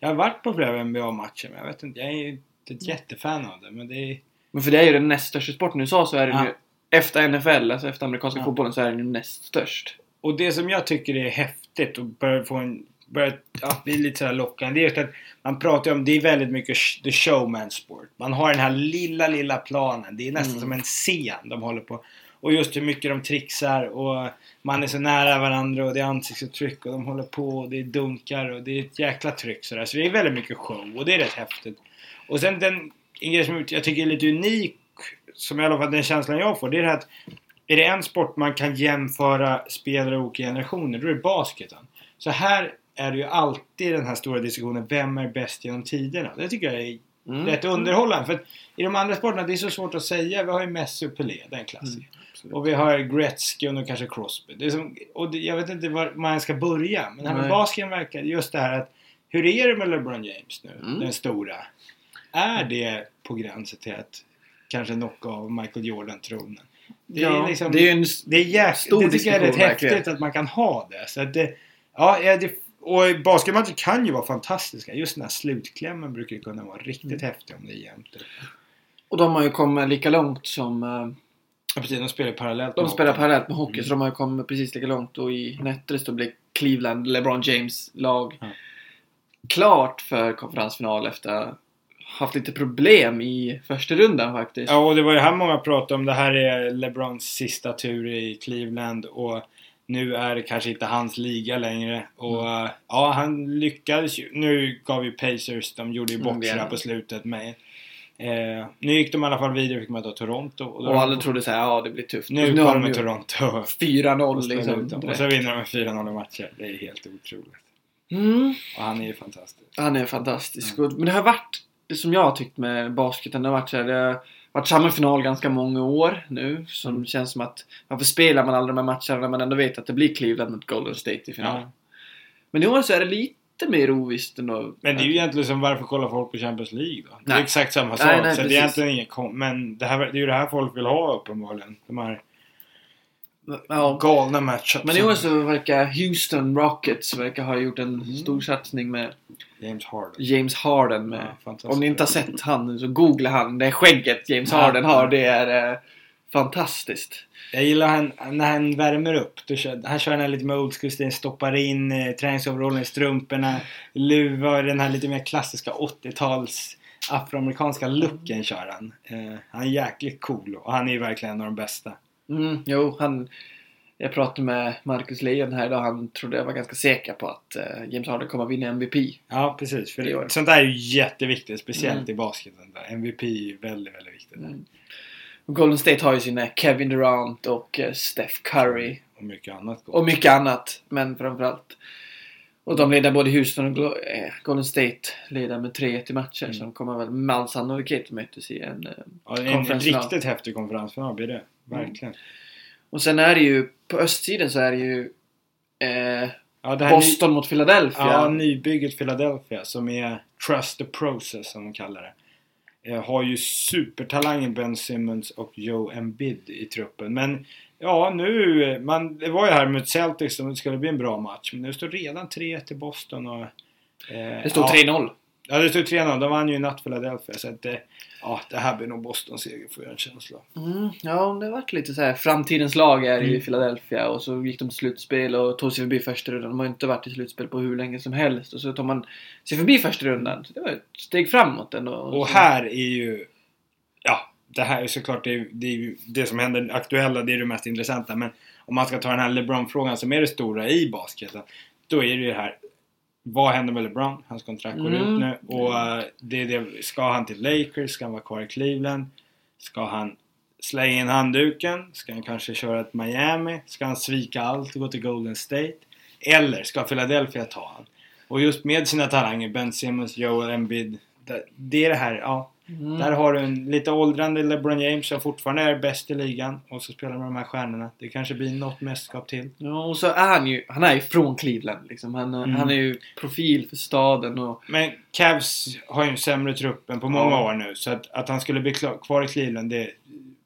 Jag har varit på flera NBA-matcher, men jag vet inte. Jag är ju inte ett jättefan av det. Men det är... Men för det är ju den näst största sporten i USA så är den Ja. ju efter NFL, alltså efter amerikanska Ja. fotbollen, så är den ju näst störst. Och det som jag tycker är häftigt och börjar få en... Börjar ja, bli lite sådär lockande. Det är just att man pratar om, det är väldigt mycket the showman sport. Man har den här lilla, lilla planen. Det är nästan Mm. som en scen de håller på. Och just hur mycket de trixar och man är så nära varandra och det är ansiktsuttryck och de håller på och det är dunkar och det är ett jäkla tryck sådär. Så det är väldigt mycket show och det är rätt häftigt. Och sen den en grej som jag tycker är lite unik, som i alla fall den känslan jag får, det är det här att är det en sport man kan jämföra spelare och olika generationer, då är det basketen. Så här är det ju alltid den här stora diskussionen, vem är bäst genom tiderna? Det tycker jag är Mm. rätt underhållande. För att i de andra sporterna, det är så svårt att säga. Vi har ju Messi och Pelé, den klassiker. Mm. Absolut. Och vi har Gretzky och nu kanske Crosby. Det är som, och det, jag vet inte var man ska börja. Men det här med basken verkar just det här att hur är det med LeBron James nu? Mm. Den stora. Är det på gränsen till att kanske knocka av Michael Jordan-tronen? Det ja, är liksom- det är ju en... Det är jäk... Stor det tycker jag är rätt häftigt att man kan ha det. Så det ja, ja, det och basketmatcher kan ju vara fantastiska. Just den här slutklämmen brukar ju kunna vara riktigt Mm. häftig om det är jämnt. Och de har ju kommit lika långt som... Ja, precis. De spelar parallellt De med spelar parallellt med hockey Mm. så de har kommit precis lika långt och i Nättres då blir Cleveland, LeBron James lag Ja. klart för konferensfinal efter att ha haft lite problem i första rundan faktiskt. Ja, och det var ju här många pratade om. Det här är LeBrons sista tur i Cleveland och nu är det kanske inte hans liga längre. Och Mm. ja, han lyckades ju. Nu gav ju Pacers, de gjorde ju Mm, det är- på slutet med. Eh, nu gick de i alla fall vidare, fick möta Toronto. Och, Och alla trodde såhär, ja det blir tufft. Nu, Och nu kommer Toronto. 4-0 och ställer liksom. Och så vinner de med 4-0 i matcher. Det är helt otroligt. Mm. Och han är ju fantastisk. Han är fantastisk. Och- Men det har varit, det som jag har tyckt med basketen, det har varit så här, det har varit samma final ganska många år nu. Som Mm. känns som att, varför spelar man alla de här matcherna när man ändå vet att det blir Cleveland mot Golden State i final? Men i år så är det lite mer ovisst ändå. Men det är ju egentligen som varför kollar folk på Champions League då? Det är Nej. exakt samma sak. Nej, nej, så det är egentligen inget kom- Men det, här, det är ju det här folk vill ha uppenbarligen. De här Ja. galna matchupsen. Men i år så verkar Houston Rockets verkar ha gjort en Mm. stor satsning med James Harden. James Harden. Med, Ja, om ni inte har sett han så googla han. Det skägget James Ja. Harden har, det är eh, fantastiskt. Jag gillar han, när han värmer upp. Kör, han kör den här lite mer old school stoppar in eh, träningsoverallen i strumporna, luva, den här lite mer klassiska 80-tals afroamerikanska looken kör han. Eh, han är jäkligt cool och han är ju verkligen en av de bästa. Mm, jo, han... Jag pratade med Marcus Lejon här idag. Han trodde jag var ganska säker på att eh, James Harden kommer att vinna MVP. Ja, precis. För det. sånt där är ju jätteviktigt, speciellt Mm. i basketen. Där. MVP är ju väldigt, väldigt viktigt. Mm. Golden State har ju sina Kevin Durant och eh, Steph Curry. Och mycket annat gott. Och mycket annat. Men framförallt. Och de leder både Houston och eh, Golden State leder med 3-1 i matcher. Mm. Så de kommer väl med all sannolikhet mötas i en... Eh, ja, en riktigt häftig konferensfinal blir det. Verkligen. och sen är det ju... På östsidan så är det ju... Eh, Ja, det Boston mot Philadelphia. Ja, nybygget Philadelphia som är Trust the Process som de kallar det. Eh, har ju supertalangen Ben Simmons och Joe Embiid i truppen. Men ja, nu... Man, det var ju här mot Celtics som det skulle bli en bra match. Men det står redan 3-1 till Boston och... eh, det står ja, 3-0. Ja, det stod 3-0. De vann ju i natt Philadelphia. Så att, ja, det här blir nog Bostons seger får jag en känsla. Mm, ja, det varit lite så här. Framtidens lag är i Mm. Philadelphia och så gick de till slutspel och tog sig förbi första rundan. De har inte varit i slutspel på hur länge som helst och så tar man sig förbi första rundan. Så det var ett steg framåt ändå. Och Så- här är ju... Ja, det här är såklart det, är- det, är ju det som händer aktuella, det är det mest intressanta. Men om man ska ta den här LeBron-frågan som är det stora i basketen. Då är det ju det här. Vad händer med LeBron? Hans kontrakt går Mm. ut nu. Och eh, det det, ska han till Lakers? Ska han vara kvar i Cleveland? Ska han slänga in handduken? Ska han kanske köra ett Miami? Ska han svika allt och gå till Golden State? Eller ska Philadelphia ta han? Och just med sina talanger, Ben Simmons, Joel Embiid. Det, det är det här, ja. Mm. Där har du en lite åldrande LeBron James som fortfarande är bäst i ligan. Och så spelar med de här stjärnorna. Det kanske blir något mästerskap till. Ja, och så är han ju, han är ju från Cleveland liksom. Han, Mm. han är ju profil för staden och... Men Cavs har ju en sämre trupp än på många Ja. år nu. Så att, att han skulle bli kvar i Cleveland, det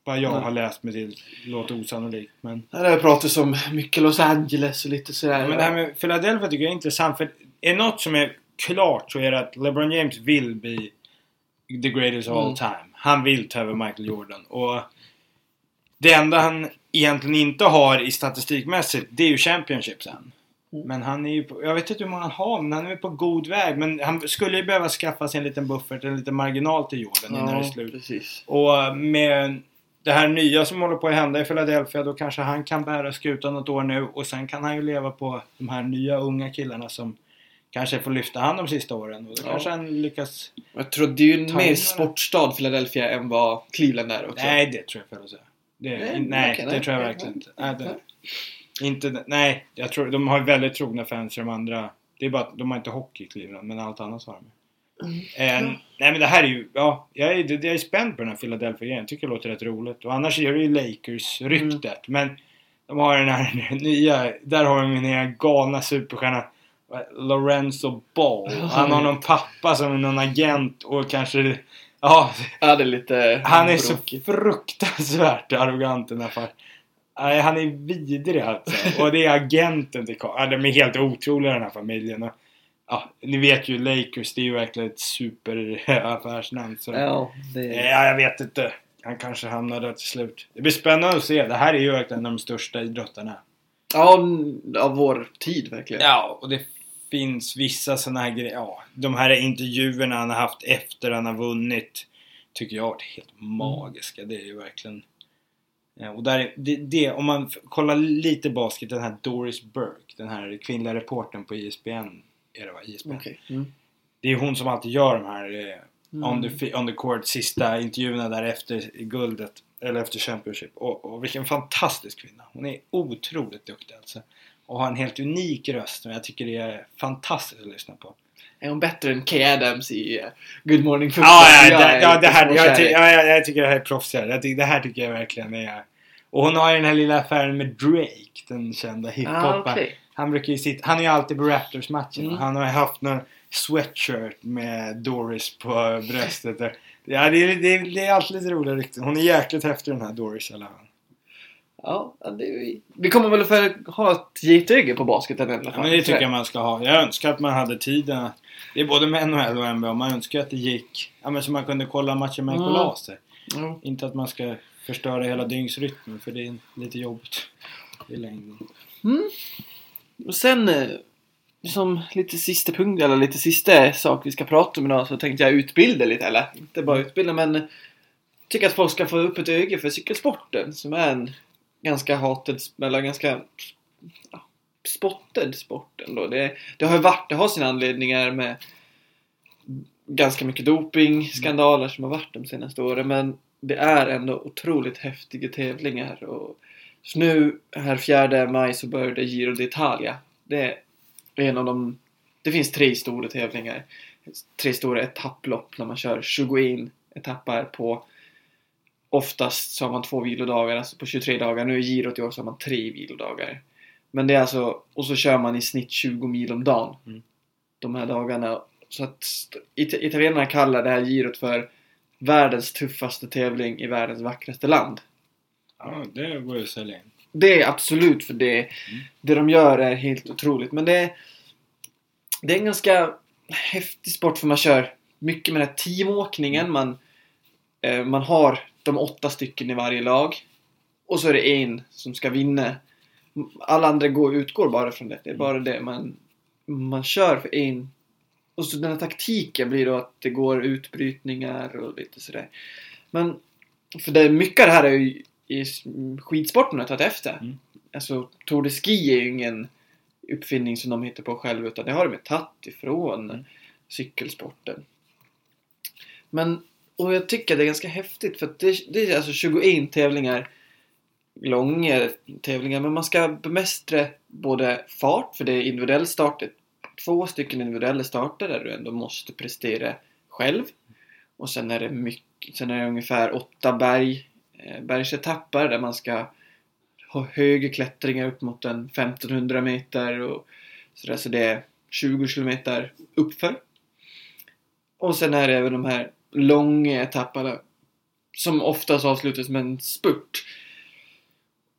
vad jag Nej. har läst mig till låter osannolikt. Men, Det har pratats om mycket Los Angeles och lite sådär. men det här med Philadelphia tycker jag är intressant. För är något som är klart så är det att LeBron James vill bli the greatest of all Mm. time. Han vill ta över Michael Jordan. Och det enda han egentligen inte har i statistikmässigt, det är ju Championship sen. Mm. Men han är ju på, jag vet inte hur många han har, men han är på god väg. Men han skulle ju behöva skaffa sig en liten buffert, en liten marginal till Jordan innan det är slut. precis. Och med det här nya som håller på att hända i Philadelphia, då kanske han kan bära skutan något år nu. Och sen kan han ju leva på de här nya unga killarna som kanske får lyfta hand de sista åren. Och då Ja. kanske han lyckas... Jag tror det är ju en mer sportstad Philadelphia än vad Cleveland är också. Nej, det tror jag fel att säga. Det, Nej, nej, det nej. tror jag verkligen inte. Nej, det, inte. Nej, jag tror de har väldigt trogna fans i de andra. Det är bara att de har inte hockey i Cleveland, men allt annat har de. Eh, nej men det här är ju, ja, jag är, jag är spänd på den här Philadelphia-grejen. Jag tycker det låter rätt roligt. Och annars är det ju Lakers-ryktet. Men de har den här [laughs] nya, där har de min egen galna superstjärna Lorenzo Ball. Han har någon pappa som är någon agent och kanske, ja, Ja, det är lite han är så bråkigt. fruktansvärt arrogant den här. Nej, han är vidrig alltså. Och det är agenten till Carl. Ja, de är helt otroliga den här familjen. Och, ja, ni vet ju Lakers, det är ju verkligen ett superaffärsnamn. Så, Ja, det Ja, jag vet inte. Han kanske hamnar där till slut. Det blir spännande att se. Det här är ju verkligen de största idrottarna. Ja, av vår tid verkligen. Ja, och det finns vissa sådana här grejer. Ja, de här intervjuerna han har haft efter han har vunnit tycker jag har varit helt magiska. Det är ju verkligen... Ja, och där, är- det, det, om man kollar lite basket, den här Doris Burke, den här kvinnliga reportern på E ISBN. Är det va? ISBN. Okej. Mm. Det är hon som alltid gör de här eh, Mm. on, the, on the court sista intervjuerna där efter guldet. Eller efter Championship. Och, och vilken fantastisk kvinna. Hon är otroligt duktig alltså. Och har en helt unik röst. Och jag tycker det är fantastiskt att lyssna på. Är hon bättre än Kay Adams i eh, Good Morning Football? Ja, ja, Jag det, ja, det här, jag, ty, ja, jag, jag tycker det här är proffsigare. Jag tycker, det här tycker jag verkligen är... Och hon har ju den här lilla affären med Drake, den kända Ah, hiphopparen. okej. Han brukar ju sitta, han är ju alltid på Raptors-matchen. Mm. Han har ju haft någon sweatshirt med Doris på bröstet. Ja, det är, det, är, det är alltid lite roliga rykten. Hon är jäkligt häftig den här Doris eller han. Ja, ja, det. Vi kommer väl för ha ett getöga på basketen i alla Ja, fall. men det tycker jag man ska ha. Jag önskar att man hade tiden. Det är både med NHL och NBA. Man önskar att det gick. Ja, men så man kunde kolla matchen med Mm. sig. Ja. Inte att man ska förstöra hela dygnsrytmen för det är lite jobbigt i längden. Och sen, eh, som lite sista punkt, eller lite sista sak vi ska prata om idag, så tänkte jag utbilda lite, eller inte bara utbilda, men tycker att folk ska få upp ett öga för cykelsporten, som är en ganska hatad, eller ganska ja, spottad sport ändå. Det, det har ju varit, det har sina anledningar med ganska mycket dopingskandaler som har varit de senaste åren, men det är ändå otroligt häftiga tävlingar och så nu här 4 maj så började Giro d'Italia. Det är en av de... Det finns tre stora tävlingar. Tre stora etapplopp när man kör 21 etapper på Oftast så har man två vilodagar, alltså på 23 dagar. Nu i girot i år så har man tre vilodagar. Men det är alltså, och så kör man i snitt 20 mil om dagen. Mm. De här dagarna. Så att it- italienarna kallar det här girot för världens tuffaste tävling i världens vackraste land. Ja, det går ju att sälja in. Det är absolut för det. Det de gör är helt otroligt. Men det är, det är en ganska häftig sport för man kör mycket med den här teamåkningen. Man, eh, man har de åtta stycken i varje lag. Och så är det en som ska vinna. Alla andra går, utgår bara från det. Det är bara det man, man kör för en. Och så den här taktiken blir då att det går utbrytningar och lite sådär. Men för det, mycket av det här är ju i skidsporten har tagit efter. Mm. Alltså Tour de Ski är ju ingen uppfinning som de hittar på själva utan det har de tagit ifrån Mm. cykelsporten. Men, och jag tycker det är ganska häftigt för att det, det är alltså 21 tävlingar långa tävlingar men man ska bemästra både fart för det är individuell start, två stycken individuella starter där du ändå måste prestera själv. Och sen är det mycket, sen är det ungefär åtta berg, eh, bergsetapper där man ska ha höga klättringar upp mot en 1500 meter och sådär så det är 20 kilometer uppför. Och sen är det även de här långa etapperna som oftast avslutas med en spurt.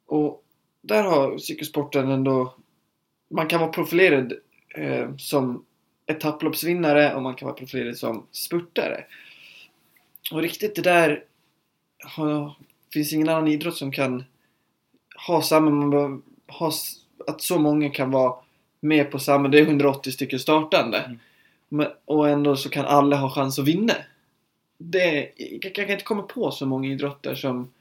Och där har cykelsporten ändå man kan vara profilerad eh, som etapploppsvinnare och man kan vara profilerad som spurtare. Och riktigt det där har, finns ingen annan idrott som kan ha samma, man ha, att så många kan vara med på samma, det är 180 stycken startande. Mm. Men, och ändå så kan alla ha chans att vinna. Det, jag, kan inte komma på så många idrotter som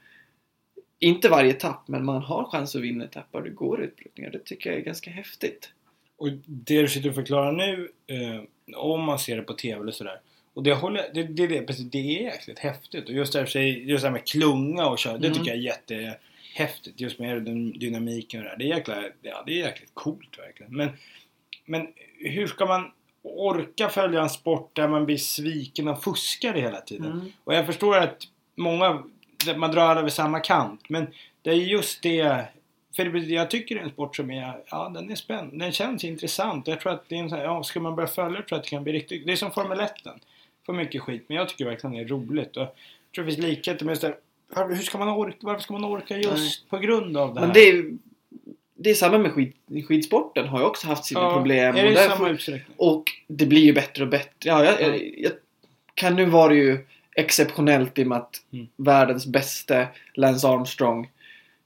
inte varje etapp, men man har chans att vinna etappar och det går utbrytningar. Det tycker jag är ganska häftigt. Och det du sitter och förklarar nu, eh, om man ser det på TV eller sådär. Och det, håller, det, det, det, precis, det är jäkligt häftigt. Och just det, här, just det här med klunga och köra, det Mm. tycker jag är jättehäftigt. Just med den dynamiken och det där. Det är jäkla, ja, det är jäkligt coolt verkligen. Men, men hur ska man, orka följa en sport där man blir sviken av fuskare hela tiden. Mm. Och jag förstår att många, man drar över samma kant. Men det är just det. För jag tycker det är en sport som är, ja den är spännande. Den känns intressant. Jag tror att det är en sån här, ja ska man börja följa tror jag att det kan bli riktigt, det är som Formel 1. Får mycket skit. Men jag tycker verkligen det är roligt. Och jag tror det finns likheter med just det här, hur ska man orka, varför ska man orka just på grund av det här? Men det är, det är samma med skid, skidsporten har ju också haft sina Ja, problem. Och, därför- och det blir ju bättre och bättre. Ja, jag, jag, jag, kan nu vara det ju exceptionellt i och med att Mm. världens bästa Lance Armstrong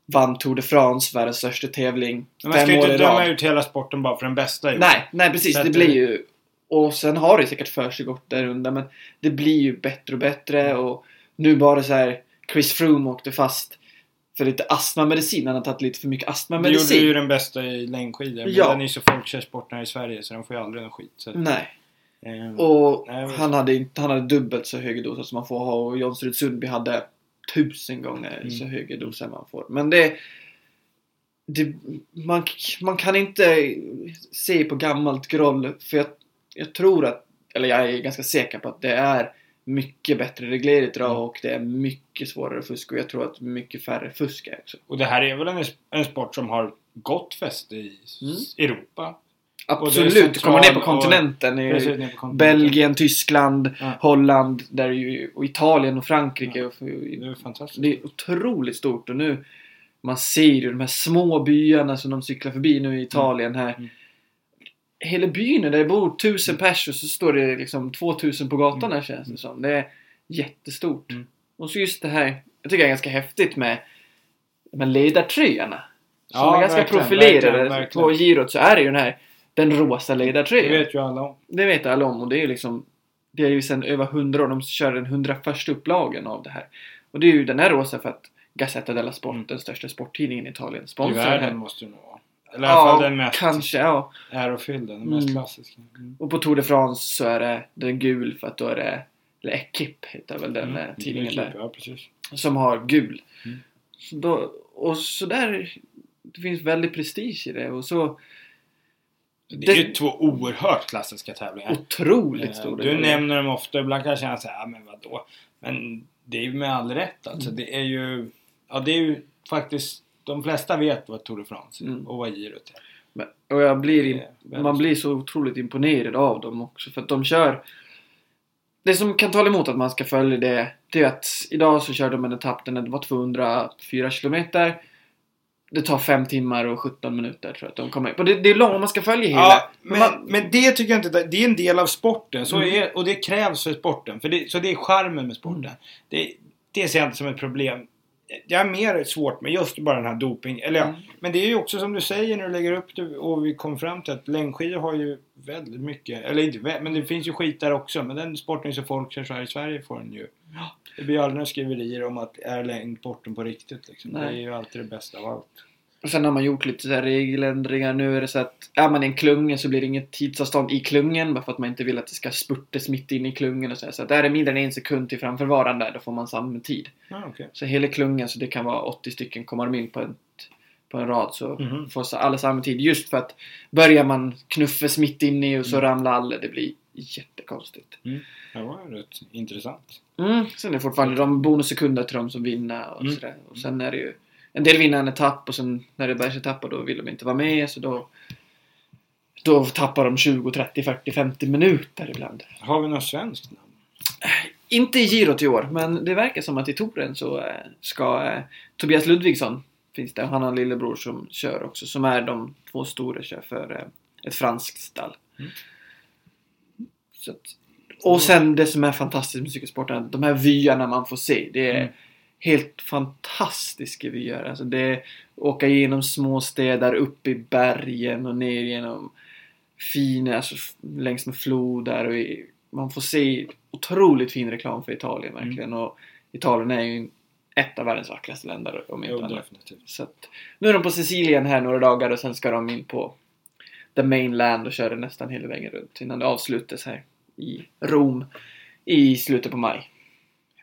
vann Tour de France, världens största tävling, Men man ska ju inte döma ut hela sporten bara för den bästa ju. Nej, nej precis. Så Det blir ju... Och sen har det säkert försiggått där under men det blir ju bättre och bättre och nu bara så här Chris Froome åkte fast för lite astmamedicin. Han har tagit lite för mycket Det gjorde astmamedicin. ju den bästa i längdskidor. Men Ja. den är ju så folkkär sport här i Sverige så den får ju aldrig någon skit. Så Nej. eh, Och Nej, han hade, inte, han hade dubbelt så höga doser som man får ha och Jonsrud Sundby hade tusen gånger Mm. så höga doser man får. Men det, det man, man kan inte se på gammalt groll för jag, jag tror att, eller jag är ganska säker på att det är mycket bättre reglerat idag Mm. och det är mycket svårare att fuska och jag tror att mycket färre fuskar också. Och det här är väl en, en sport som har gott fäste i Mm. Europa. Absolut, central kommer ner på kontinenten. i- Precis, nere på kontinenten. Belgien, Tyskland, Ja. Holland, där är ju, och Italien och Frankrike. Ja. Och, Det är fantastiskt. Det är otroligt stort och nu man ser ju de här små byarna som de cyklar förbi nu i Italien här. Mm. Hela byn där det bor tusen pers och så står det liksom 2000 på gatan här känns det som. Det är jättestort. Mm. Och så just det här, jag tycker det är ganska häftigt med, med ledartröjorna. Som Ja, är ganska verkligen, profilerade. verkligen, verkligen. På girot så är det ju den här den rosa Det ledartröjan. vet ju alla om. Det vet alla om och det är ju liksom Det är ju sedan över 100 år. De kör den 101 upplagan av det här. Och det är ju den här rosa för att Gazzetta della Sport, Mm. den största sporttidningen i Italien, I sponsrar världen den. måste det nog vara. Eller i alla fall den mest kanske, ja. ärofyllda, den mest Mm. klassiska. Mm. Och på Tour de France så är det den gul för att då är det eller Equipe heter väl den Mm. eh, tidningen där. Ja, precis. Som har gul. Mm. Så då, och så där Det finns väldigt prestige i det och så Det är ju två oerhört klassiska tävlingar. otroligt Eh, stora. Du nämner dem ofta, ibland kan jag känna såhär, ja men vadå? Men det är ju med all rätt alltså. Mm. Det är ju, ja det är ju faktiskt, de flesta vet vad Tour de France är Mm. och vad girot är. Men- Och jag blir, är man blir så otroligt imponerad av dem också för att de kör Det som kan tala emot att man ska följa det Det är att idag så kör de en etapp där det var 204 kilometer Det tar 5 timmar och 17 minuter tror jag att de kommer och det, det är långt om man ska följa hela Ja, men, man- men det tycker jag inte, det är en del av sporten. Så Mm. är, och det krävs för sporten. För det, så det är charmen med sporten. Mm. Det, det ser jag inte som ett problem. Jag har mer svårt med just bara den här doping. Eller ja, Mm. men det är ju också som du säger när du lägger upp det och vi kom fram till att längdskidor har ju väldigt mycket, eller inte men det finns ju skit där också. Men den sporten som folk kör så här i Sverige får den ju. Det blir ju aldrig några skriverier om att är längdsporten på riktigt liksom. Det är ju alltid det bästa av allt. Och sen har man gjort lite så här regeländringar. Nu är det så att är man i en klunga så blir det inget tidsavstånd i klungan bara för att man inte vill att det ska spurtas mitt in i klungan och så här. Så att är det mindre än en sekund till framförvarande då får man samma tid. Ja, okej. Så hela klungan, så det kan vara 80 stycken kommer in på en, på en rad så Mhm. får så alla samma tid. Just för att börjar man knuffas mitt in i och så Mm. ramlar alla, det blir jättekonstigt. Det var rätt intressant. Mm. Sen är det fortfarande de bonussekunder till de som vinner och Mm. sådär. Och sen är det ju en del vinner en etapp och sen när det är bergsetapp då vill de inte vara med så då då tappar de 20, 30, 40, 50 minuter ibland. Har vi något svenskt namn? Inte i girot i år, men det verkar som att i touren så eh, ska eh, Tobias Ludvigsson finns det. Han har en lillebror som kör också, som är de två stora kör för eh, ett franskt stall. Mm. Att, och sen det som är fantastiskt med cykelsporten, de här vyerna man får se. Det är Mm. Helt fantastiska vyer. Alltså det är åka igenom små städer, upp i bergen och ner genom fina, alltså längs med flodar och i, man får se otroligt fin reklam för Italien Mm. verkligen. Och Italien är ju ett av världens vackraste länder om inte annat. Så att, nu är de på Sicilien här några dagar och sen ska de in på the mainland och köra nästan hela vägen runt innan det avslutas här i Rom i slutet på maj.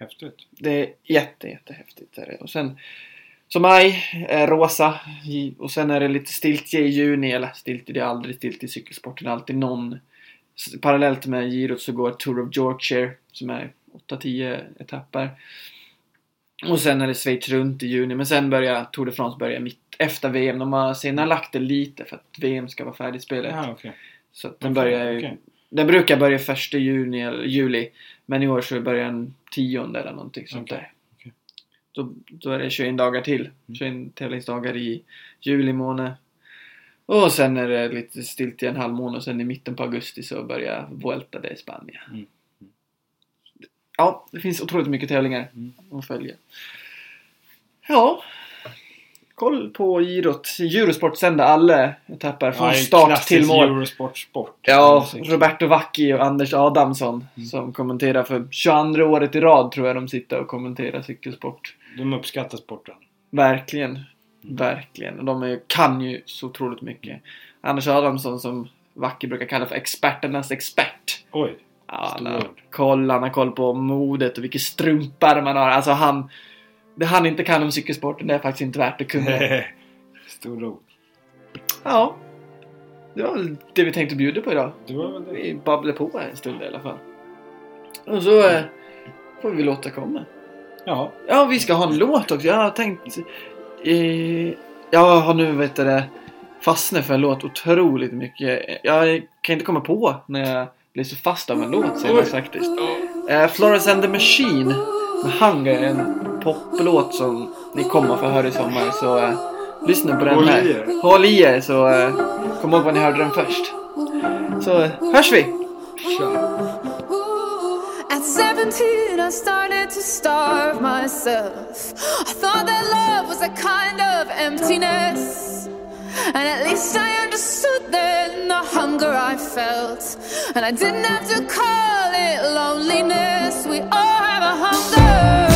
Häftigt. Det är jätte, jättehäftigt. Är det. Och sen så maj är rosa och sen är det lite stiltje i juni. Eller stiltje, det är aldrig stiltje i cykelsporten. Alltid någon Parallellt med girot så går Tour of Yorkshire som är 8-10 etapper. Och sen är det Schweiz runt i juni, men sen börjar Tour de France börja mitt efter VM. De har senare lagt det lite för att VM ska vara färdigspelat. Ja, okej. Så den börjar ju, okej. Den brukar börja första juni eller juli. Men i år så börjar den tionde eller någonting sånt Okej, där. okej. Då, då är det 21 dagar till. Mm. 21 tävlingsdagar i juli månad. Och sen är det lite stilt i en halv månad och sen i mitten på augusti så börjar Vuelta de Spanien. Mm. Ja, det finns otroligt mycket tävlingar Mm. att följa. Ja. Koll på girot. Eurosport sänder alla etapper från Ja, start till mål. Eurosport-sport. Ja, Musik. Roberto Vacchi och Anders Adamsson Mm. som kommenterar för 22 året i rad tror jag de sitter och kommenterar cykelsport. De uppskattar sporten. Verkligen. Mm. Verkligen. Och de är, kan ju så otroligt mycket. Anders Adamsson som Vacchi brukar kalla för experternas expert. Oj. Ja, han, har koll, han har koll på modet och vilka strumpor man har. Alltså han... Det han inte kan om cykelsporten, det är faktiskt inte värt att kunna. [laughs] Stora ord. ja. Det var väl det vi tänkte bjuda på idag. Det var väl det. Vi babblar på en stund i alla fall. Och så eh, får vi låta komma. Ja. Ja, vi ska ha en låt också. Jag har tänkt... Eh, jag har nu, vet du det, fastnat för en låt otroligt mycket. Jag kan inte komma på när jag blir så fast av en låt senast faktiskt. Eh, Florence and the Machine med Hunger, en poplåt som ni kommer att få höra i sommar. Så eh, lyssna på den här. Håll i er så eh, kom ihåg var ni hörde den först. Så eh, hörs vi! At 17, I started to starve myself. I thought that love was a kind of emptiness. And at least I understood then the hunger I felt. And I didn't have to call it loneliness. We all have a hunger.